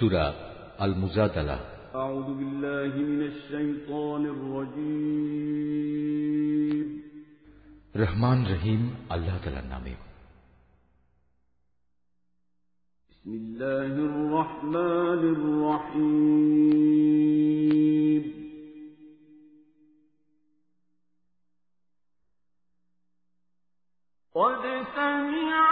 سورة المزادلة أعوذ بالله من الشيطان الرجيم. رحمان رحيم الله تعالى نامي بسم الله الرحمن الرحيم قد سمع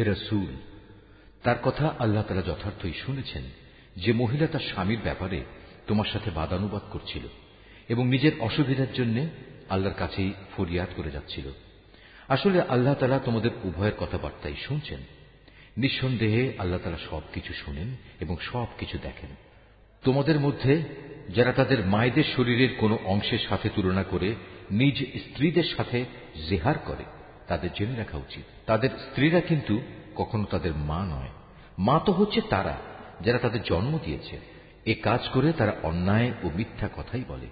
হে রসুল, তার কথা আল্লাহ তালা যথার্থই শুনেছেন যে মহিলা তার স্বামীর ব্যাপারে তোমার সাথে বাদানুবাদ করছিল এবং নিজের অসুবিধার জন্য আল্লাহর কাছেই ফরিয়াদ করে যাচ্ছিল। আসলে আল্লাহ তালা তোমাদের উভয়ের কথাবার্তাই শুনছেন। নিঃসন্দেহে আল্লাহ তালা সবকিছু শুনেন এবং সবকিছু দেখেন। তোমাদের মধ্যে যারা তাদের মায়েদের শরীরের কোনো অংশের সাথে তুলনা করে নিজ স্ত্রীদের সাথে জেহার করে তাদের জেনে রাখা উচিত। তাদের স্ত্রীরা কিন্তু কখনো তাদের মা নয়। মা তো হচ্ছে তারা, যারা তাদের জন্ম দিয়েছে। এ কাজ করে তারা অন্যায় ও মিথ্যা কথাই বলে।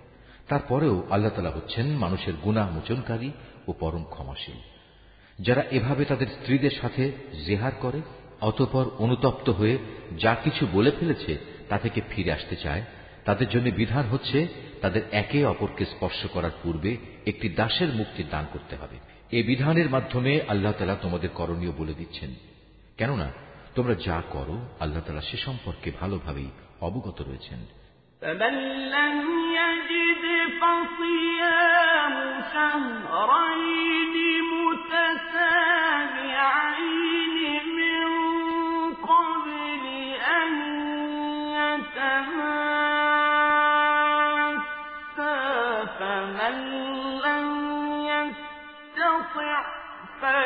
তারপরেও আল্লাহ তালা হচ্ছেন মানুষের গুণা মোচনকারী ও পরম ক্ষমাশীল। যারা এভাবে তাদের স্ত্রীদের সাথে জেহার করে, অতপর অনুতপ্ত হয়ে যা কিছু বলে ফেলেছে তা থেকে ফিরে আসতে চায়, তাদের জন্য বিধান হচ্ছে তাদের একে অপরকে স্পর্শ করার পূর্বে একটি দাসের মুক্তি দান করতে হবে। এ বিধানের মাধ্যমে আল্লাহ তালা তোমাদের করণীয় বলে দিচ্ছেন কেননা তোমরা যা করো আল্লাহ তালা সে সম্পর্কে ভালোভাবেই অবগত রয়েছেন فمن لم يجد فصيام شهرين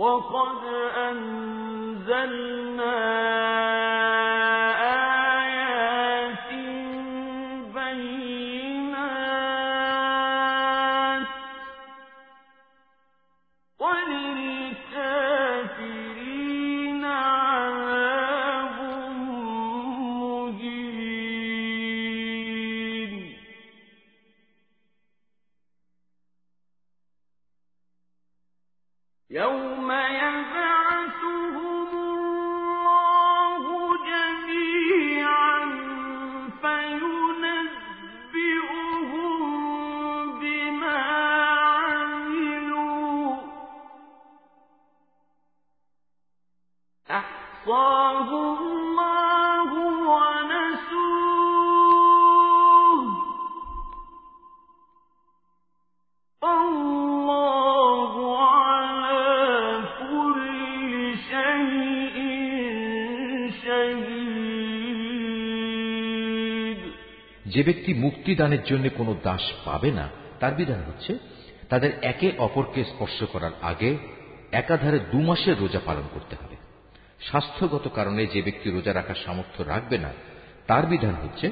وقد أنزلنا যে ব্যক্তি মুক্তি দানের জন্য কোনো দাস পাবে না, তার বিধান হচ্ছে তাদের একে অপরকে স্পর্শ করার আগে একাধারে দু মাসের রোজা পালন করতে হবে। স্বাস্থ্যগত কারণে যে ব্যক্তি রোজা রাখার সামর্থ্য রাখবে না, তার বিধান হচ্ছে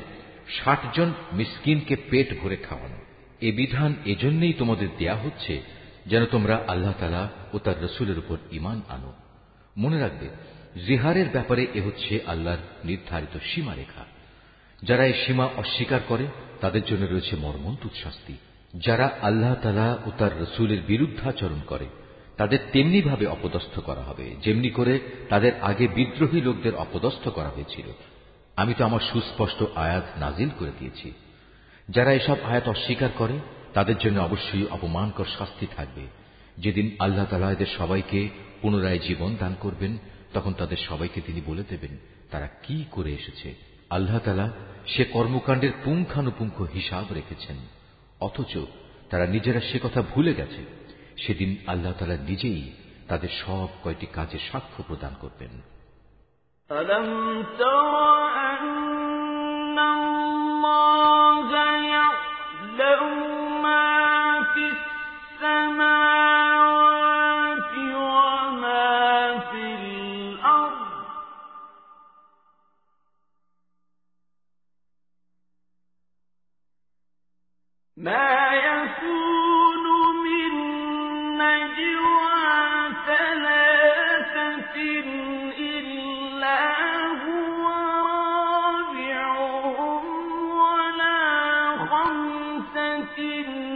ষাট জন মিসকিনকে পেট ভরে খাওয়ানো। এ বিধান এজন্যই তোমাদের দেয়া হচ্ছে যেন তোমরা আল্লাহ তালা ও তার রসুলের উপর ইমান আনো। মনে রাখবে, জিহারের ব্যাপারে এ হচ্ছে আল্লাহর নির্ধারিত সীমারেখা। যারা এই সীমা অস্বীকার করে, তাদের জন্য রয়েছে মর্মন্তুদ শাস্তি। যারা আল্লাহ তালা ও তার রসুলের বিরুদ্ধাচরণ করে, তাদের তেমনি ভাবে অপদস্থ করা হবে। যেমনি করে তাদের আগে বিদ্রোহী লোকদের অপদস্থ করা হয়েছিল। আমি তো আমার সুস্পষ্ট আয়াত নাজিল করে দিয়েছি। যারা এসব আয়াত অস্বীকার করে, তাদের জন্য অবশ্যই অপমানকর শাস্তি থাকবে। যেদিন আল্লাহ তালা এদের সবাইকে পুনরায় জীবন দান করবেন, তখন তাদের সবাইকে তিনি বলে দেবেন, তারা কি করে এসেছে? আল্লাহ তালা সে কর্মকাণ্ডের পুঙ্খানুপুঙ্খ হিসাব রেখেছেন অথচ তারা নিজেরা সে কথা ভুলে গেছে সেদিন আল্লাহ তালা নিজেই তাদের সব কয়টি কাজে সাক্ষ্য প্রদান করবেন ألم تر إلا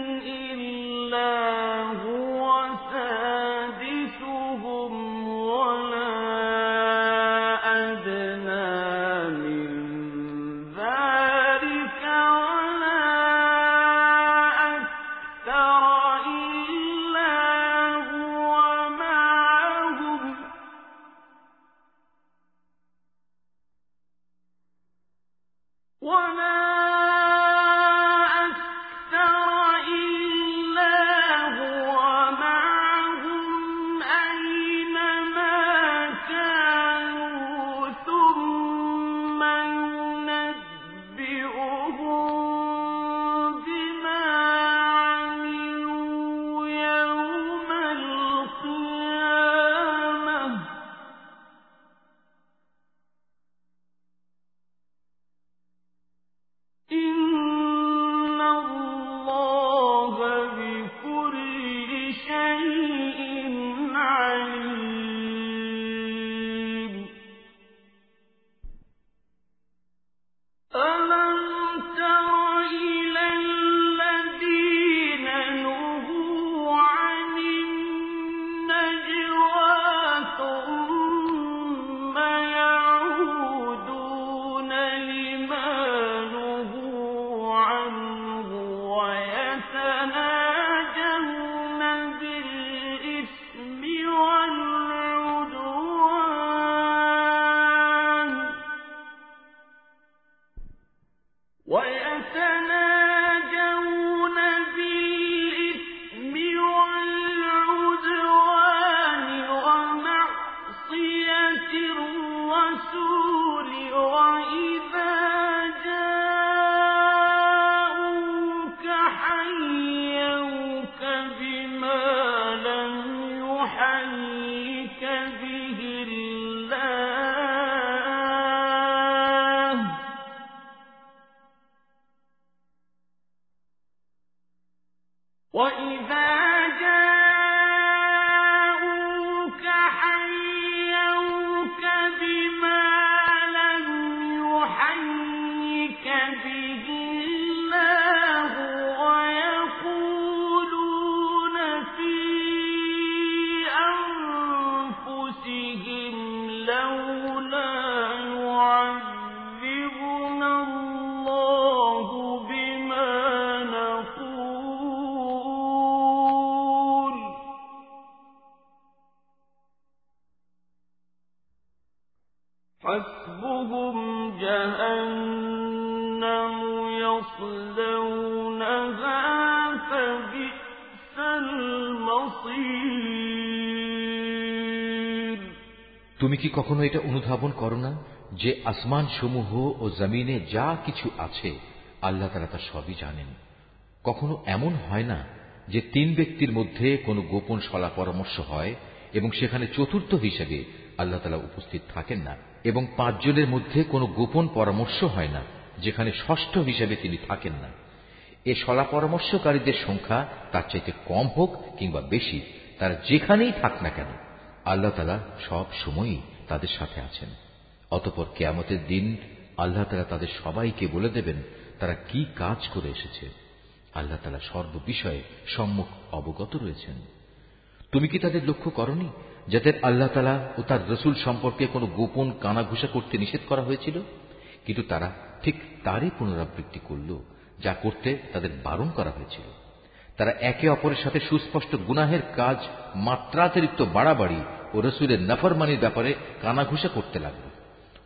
حَسْبُهُمْ جَهَنَّمُ يَصْلَوْنَهَا ۖ فَبِئْسَ الْمَصِيرُ তুমি কি কখনো এটা অনুধাবন করো না যে আসমান সমূহ ও জমিনে যা কিছু আছে আল্লাহ তারা তা সবই জানেন কখনো এমন হয় না যে তিন ব্যক্তির মধ্যে কোনো গোপন সলা পরামর্শ হয় এবং সেখানে চতুর্থ হিসেবে আল্লাহ তালা উপস্থিত থাকেন না এবং পাঁচজনের মধ্যে কোনো গোপন পরামর্শ হয় না, যেখানে ষষ্ঠ হিসেবে তিনি থাকেন না। এ সলা পরামর্শকারীদের সংখ্যা তার চাইতে কম হোক কিংবা বেশি, তারা যেখানেই থাক না কেন, আল্লাহ তালা সব সময়ই তাদের সাথে আছেন। অতপর কেয়ামতের দিন আল্লাহ তালা তাদের সবাইকে বলে দেবেন, তারা কি কাজ করে এসেছে। আল্লাহ তালা সর্ববিষয়ে সম্মুখ অবগত রয়েছেন। তুমি কি তাদের লক্ষ্য করনি? যাদের আল্লাহ তালা ও তার রসুল সম্পর্কে কোনো গোপন কানাঘুষা করতে নিষেধ করা হয়েছিল, কিন্তু তারা ঠিক তারই পুনরাবৃত্তি করল, যা করতে তাদের বারণ করা হয়েছিল। তারা একে অপরের সাথে সুস্পষ্ট গুনাহের কাজ মাত্রাতিরিক্ত বাড়াবাড়ি ও রসুলের নফরমানির ব্যাপারে কানাঘুষা করতে লাগল।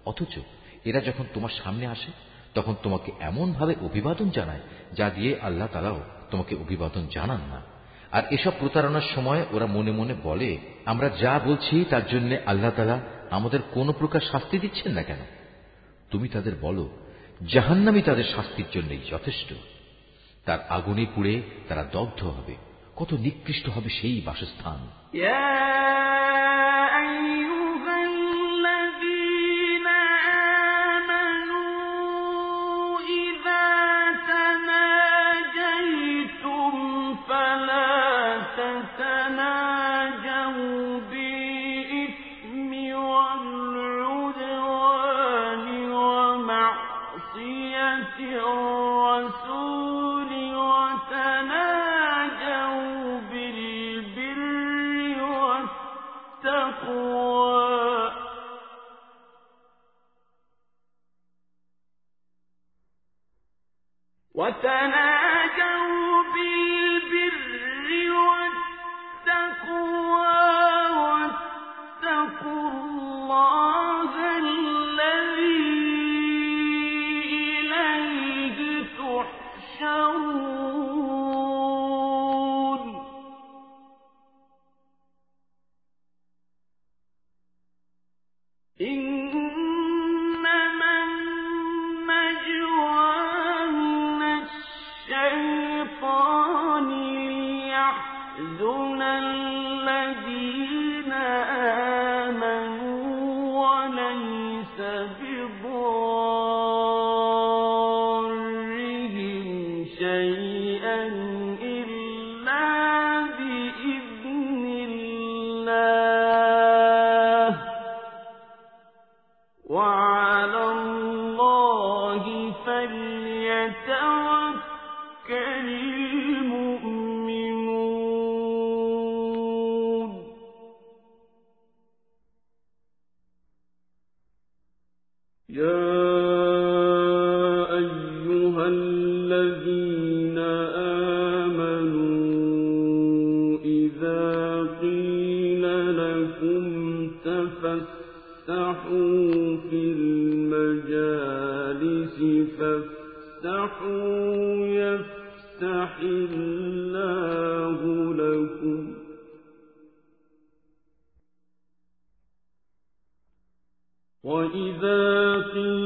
অথচ এরা যখন তোমার সামনে আসে, তখন তোমাকে এমনভাবে অভিবাদন জানায়, যা দিয়ে আল্লাহ তালাও তোমাকে অভিবাদন জানান না। আর এসব প্রতারণার সময় ওরা মনে মনে বলে, আমরা যা বলছি তার জন্য আল্লাহ তালা আমাদের কোনো প্রকার শাস্তি দিচ্ছেন না কেন? তুমি তাদের বলো জাহান্নামি তাদের শাস্তির জন্যই যথেষ্ট। তার আগুনে পুড়ে তারা দগ্ধ হবে। কত নিকৃষ্ট হবে সেই বাসস্থান। وَإِذَا قِيلَ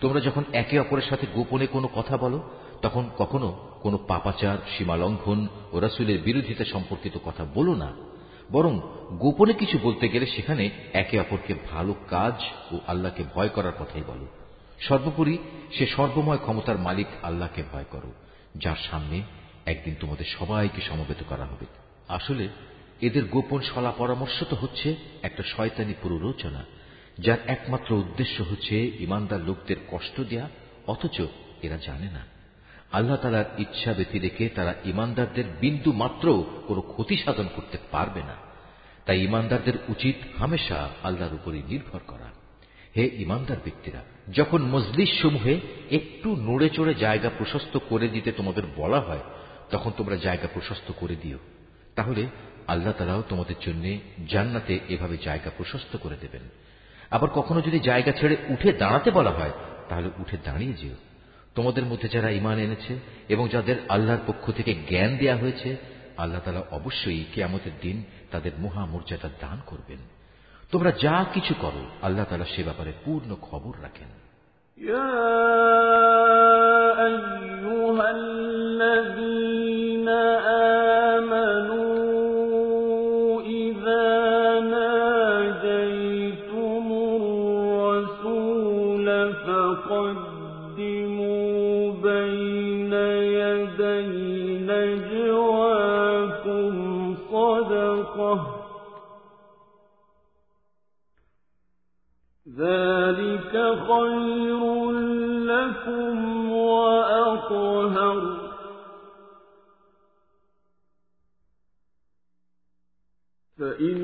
তোমরা যখন একে অপরের সাথে গোপনে কোনো কথা বলো, তখন কখনো কোনো পাপাচার, সীমালঙ্ঘন ও রাসুলের বিরোধিতা সম্পর্কিত কথা বলো না, বরং গোপনে কিছু বলতে গেলে সেখানে একে অপরকে ভালো কাজ ও আল্লাহকে ভয় করার কথাই বলো। সর্বোপরি সে সর্বময় ক্ষমতার মালিক আল্লাহকে ভয় করো, যার সামনে একদিন তোমাদের সবাইকে সমবেত করা হবে। আসলে এদের গোপন সলা পরামর্শ তো হচ্ছে একটা শয়তানি পুরোরোচনা। যার একমাত্র উদ্দেশ্য হচ্ছে ইমানদার লোকদের কষ্ট দেয়া, অথচ এরা জানে না। আল্লাহ তালার ইচ্ছা ব্যতি রেখে তারা ইমানদারদের বিন্দু মাত্র কোনো ক্ষতি সাধন করতে পারবে না। তাই ইমানদারদের উচিত হামেশা আল্লাহর উপরই নির্ভর করা। হে ইমানদার ব্যক্তিরা, যখন মজলিস সমূহে একটু নড়ে চড়ে জায়গা প্রশস্ত করে দিতে তোমাদের বলা হয়, তখন তোমরা জায়গা প্রশস্ত করে দিও। তাহলে আল্লাহ তালাও তোমাদের জন্য জান্নাতে এভাবে জায়গা প্রশস্ত করে দেবেন। আবার কখনো যদি জায়গা ছেড়ে উঠে দাঁড়াতে বলা হয় তাহলে উঠে দাঁড়িয়ে যেও তোমাদের মধ্যে যারা ইমান এনেছে এবং যাদের আল্লাহর পক্ষ থেকে জ্ঞান দেয়া হয়েছে আল্লাহ তালা অবশ্যই কেয়ামতের দিন তাদের মহামর্যাদা দান করবেন তোমরা যা কিছু করো আল্লাহ তালা সে ব্যাপারে পূর্ণ খবর রাখেন ذلك خير لكم وأطهر. فإن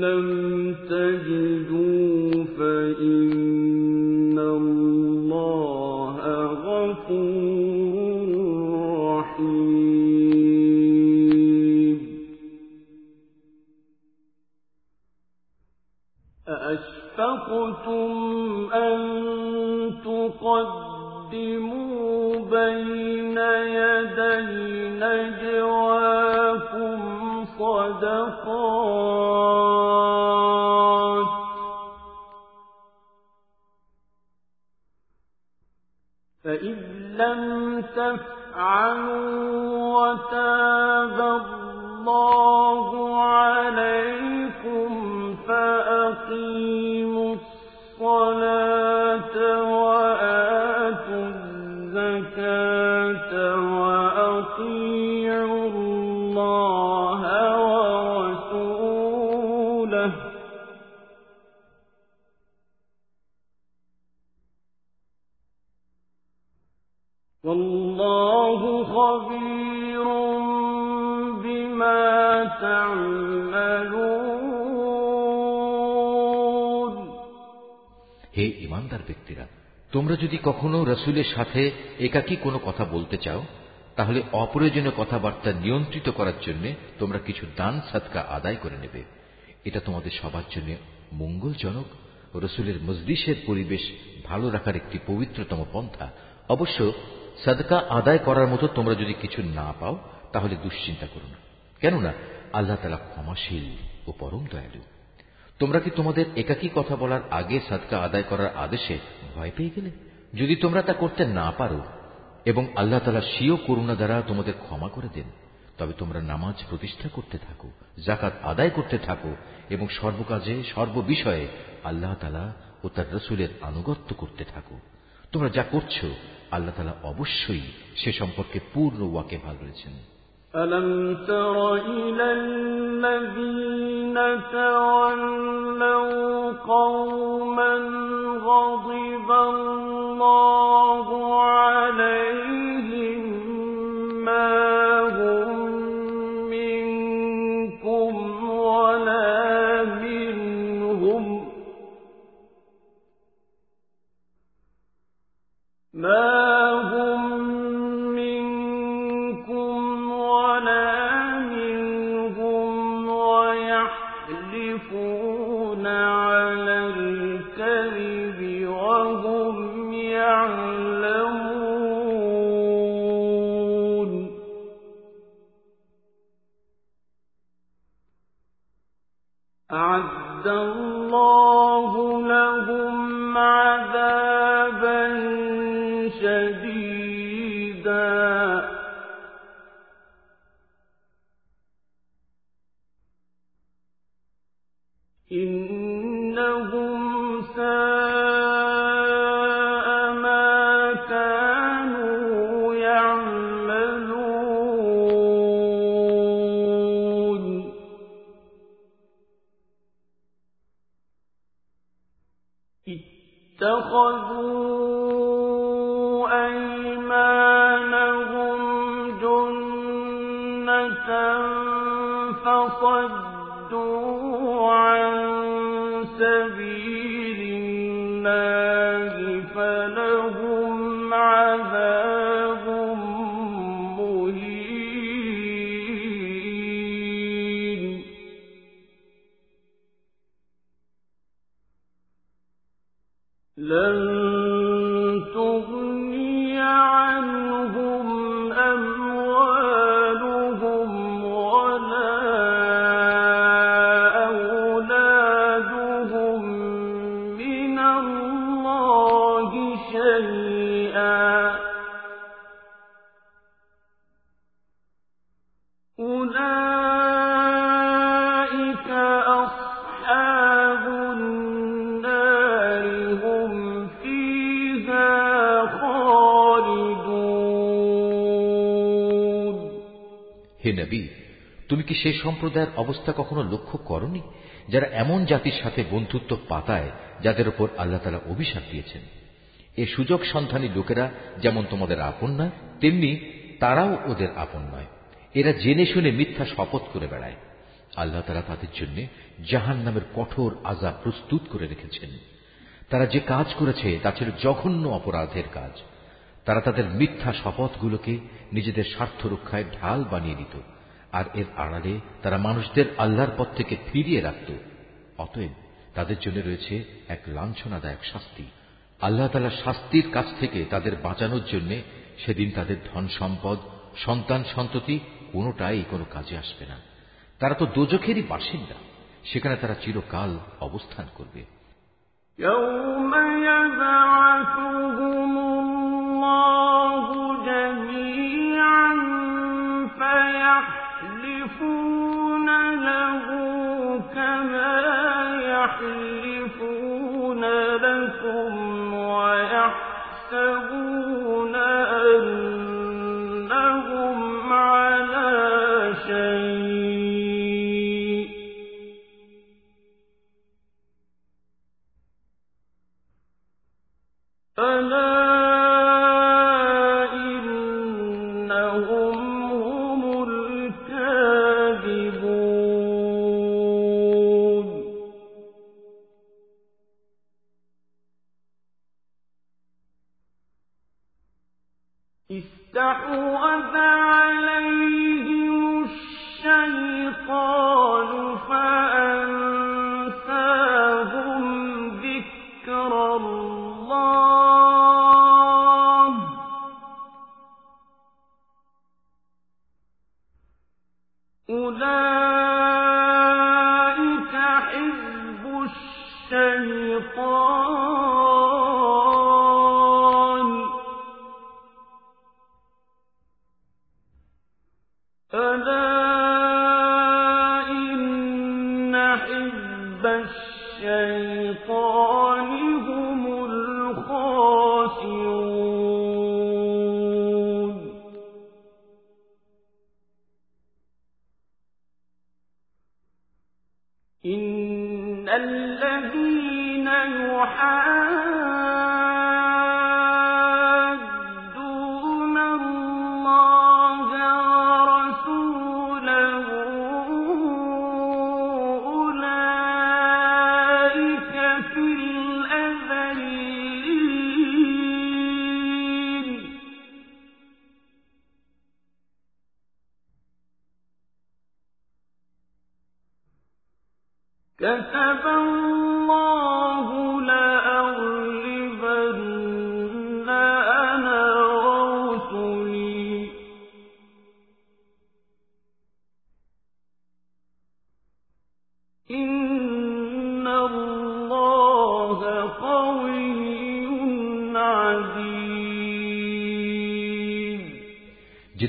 لم ورسوله والله خبير بما تعملون হে ইমানদার ব্যক্তিরা তোমরা যদি কখনো রসুলের সাথে একাকী কোনো কথা বলতে চাও তাহলে অপ্রয়োজনীয় কথাবার্তা নিয়ন্ত্রিত করার জন্য তোমরা কিছু দান সাদকা আদায় করে নেবে এটা তোমাদের সবার জন্য মঙ্গলজনক। রসুলের মজলিসের পরিবেশ ভালো রাখার একটি পবিত্রতম পন্থা। অবশ্য সাদকা আদায় করার মতো তোমরা যদি কিছু না পাও, তাহলে দুশ্চিন্তা করো না। কেননা আল্লাহ তালা ক্ষমাশীল ও পরম দয়ালু। তোমরা কি তোমাদের একাকী কথা বলার আগে সাদকা আদায় করার আদেশে ভয় পেয়ে গেলে? যদি তোমরা তা করতে না পারো এবং আল্লাহ তালা স্বীয় করুণা দ্বারা তোমাদের ক্ষমা করে দেন তবে তোমরা নামাজ প্রতিষ্ঠা করতে থাকো জাকাত আদায় করতে থাকো এবং সর্বকাজে সর্ববিষয়ে আল্লাহ তালা ও তার রসুলের আনুগত্য করতে থাকো তোমরা যা করছো আল্লাহ তালা অবশ্যই সে সম্পর্কে পূর্ণ ওয়াকে ভাল রয়েছেন ألم تر إلى الذين تولوا قوما غضب الله أعد الله لن সেই সম্প্রদায়ের অবস্থা কখনো লক্ষ্য করনি? যারা এমন জাতির সাথে বন্ধুত্ব পাতায়, যাদের উপর আল্লাহ তালা অভিশাপ দিয়েছেন। এ সুযোগ সন্ধানী লোকেরা যেমন তোমাদের আপন নয়, তেমনি তারাও ওদের আপন নয়। এরা জেনে শুনে মিথ্যা শপথ করে বেড়ায়। আল্লাহ তালা তাদের জন্য জাহান নামের কঠোর আজাব প্রস্তুত করে রেখেছেন। তারা যে কাজ করেছে, তা ছিল জঘন্য অপরাধের কাজ। তারা তাদের মিথ্যা শপথগুলোকে নিজেদের স্বার্থ রক্ষায় ঢাল বানিয়ে নিত আর এর আড়ালে তারা মানুষদের আল্লাহর পথ থেকে ফিরিয়ে রাখত অতএব তাদের জন্য রয়েছে এক লাঞ্ছনাদায়ক শাস্তি আল্লাহ তালা শাস্তির কাছ থেকে তাদের বাঁচানোর জন্য সেদিন তাদের ধন সম্পদ সন্তান সন্ততি কোনোটাই কোনো কাজে আসবে না তারা তো দোজখেরই বাসিন্দা সেখানে তারা চিরকাল অবস্থান করবে يوم يبعثهم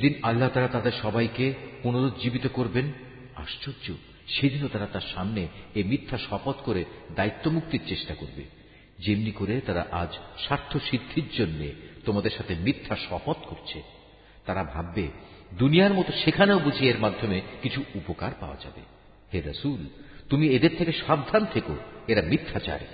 যেদিন আল্লাহ তারা তাদের সবাইকে পুনরুজ্জীবিত করবেন, আশ্চর্য, সেদিনও তারা তার সামনে এই মিথ্যা শপথ করে দায়িত্ব মুক্তির চেষ্টা করবে। যেমনি করে তারা আজ স্বার্থ সিদ্ধির জন্য তোমাদের সাথে মিথ্যা শপথ করছে। তারা ভাববে, দুনিয়ার মতো সেখানেও বুঝি এর মাধ্যমে কিছু উপকার পাওয়া যাবে। হে রসুল, তুমি এদের থেকে সাবধান থেকো, এরা মিথ্যাচারী।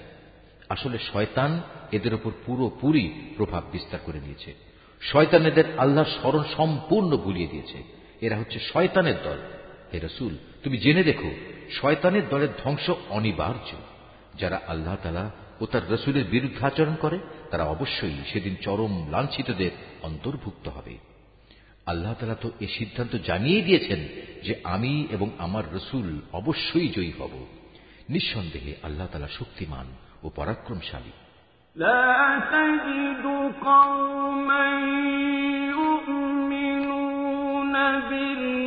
আসলে শয়তান এদের ওপর পুরোপুরি প্রভাব বিস্তার করে নিয়েছে। শয়তান এদের আল্লাহর স্মরণ সম্পূর্ণ ভুলিয়ে দিয়েছে। এরা হচ্ছে শয়তানের দল। হে রসুল, তুমি জেনে দেখো, শয়তানের দলের ধ্বংস অনিবার্য। যারা আল্লাহ তালা ও তার রসুলের বিরুদ্ধে আচরণ করে, তারা অবশ্যই সেদিন চরম লাঞ্ছিতদের অন্তর্ভুক্ত হবে। আল্লাহ তালা তো এ সিদ্ধান্ত জানিয়ে দিয়েছেন যে আমি এবং আমার রসুল অবশ্যই জয়ী হব। নিঃসন্দেহে আল্লাহ তালা শক্তিমান ও পরাক্রমশালী। لا تجد قوما يؤمنون بالله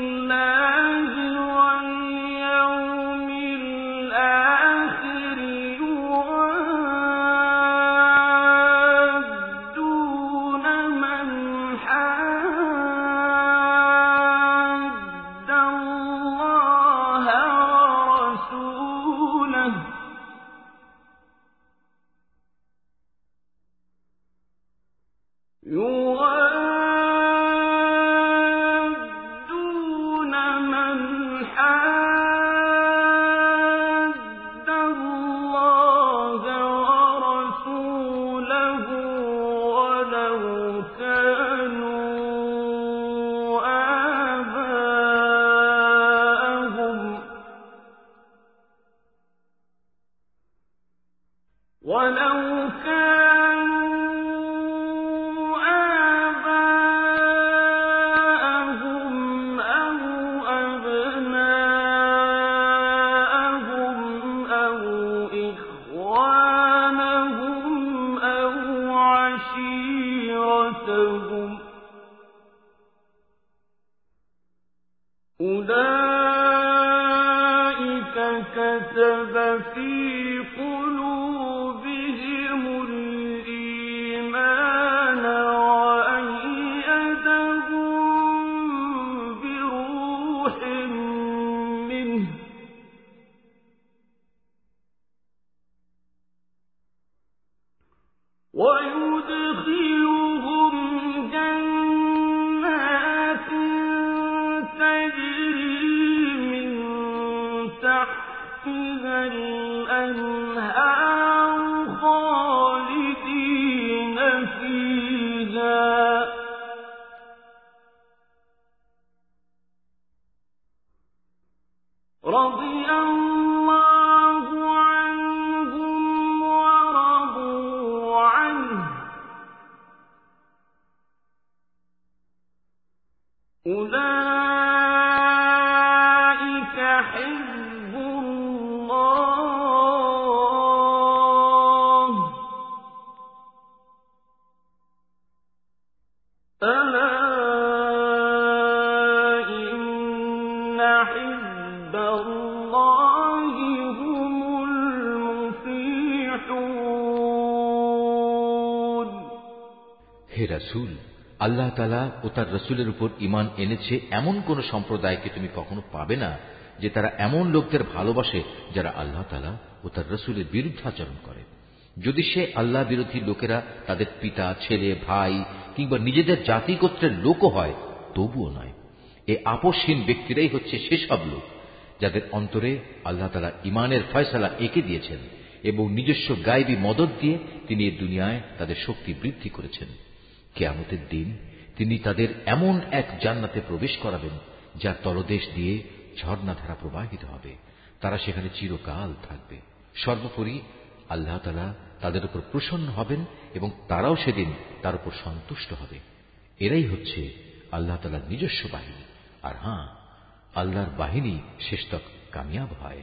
ويدخل হে রাসূল, আল্লাহ তালা ও তার রসুলের উপর ইমান এনেছে এমন কোন সম্প্রদায়কে তুমি কখনো পাবে না যে তারা এমন লোকদের ভালোবাসে যারা আল্লাহ তালা ও তার রসুলের বিরুদ্ধাচরণ করে। যদি সে আল্লাহ বিরোধী লোকেরা তাদের পিতা, ছেলে, ভাই কিংবা নিজেদের জাতি গোত্রের লোকও হয়, তবুও নয়। এ আপসহীন ব্যক্তিরাই হচ্ছে সেসব লোক যাদের অন্তরে আল্লাহ তালা ইমানের ফয়সালা এঁকে দিয়েছেন এবং নিজস্ব গায়েবী মদত দিয়ে তিনি এ দুনিয়ায় তাদের শক্তি বৃদ্ধি করেছেন। কেয়ামতের দিন তিনি তাদের এমন এক জান্নাতে প্রবেশ করাবেন, যার তলদেশ দিয়ে ঝর্ণাধারা প্রবাহিত হবে। তারা সেখানে চিরকাল থাকবে। সর্বোপরি আল্লাহ তালা তাদের উপর প্রসন্ন হবেন এবং তারাও সেদিন তার উপর সন্তুষ্ট হবে। এরাই হচ্ছে আল্লাহ তালার নিজস্ব বাহিনী। আর হ্যাঁ আল্লাহর বাহিনী শেষতক কামিয়াব হয়।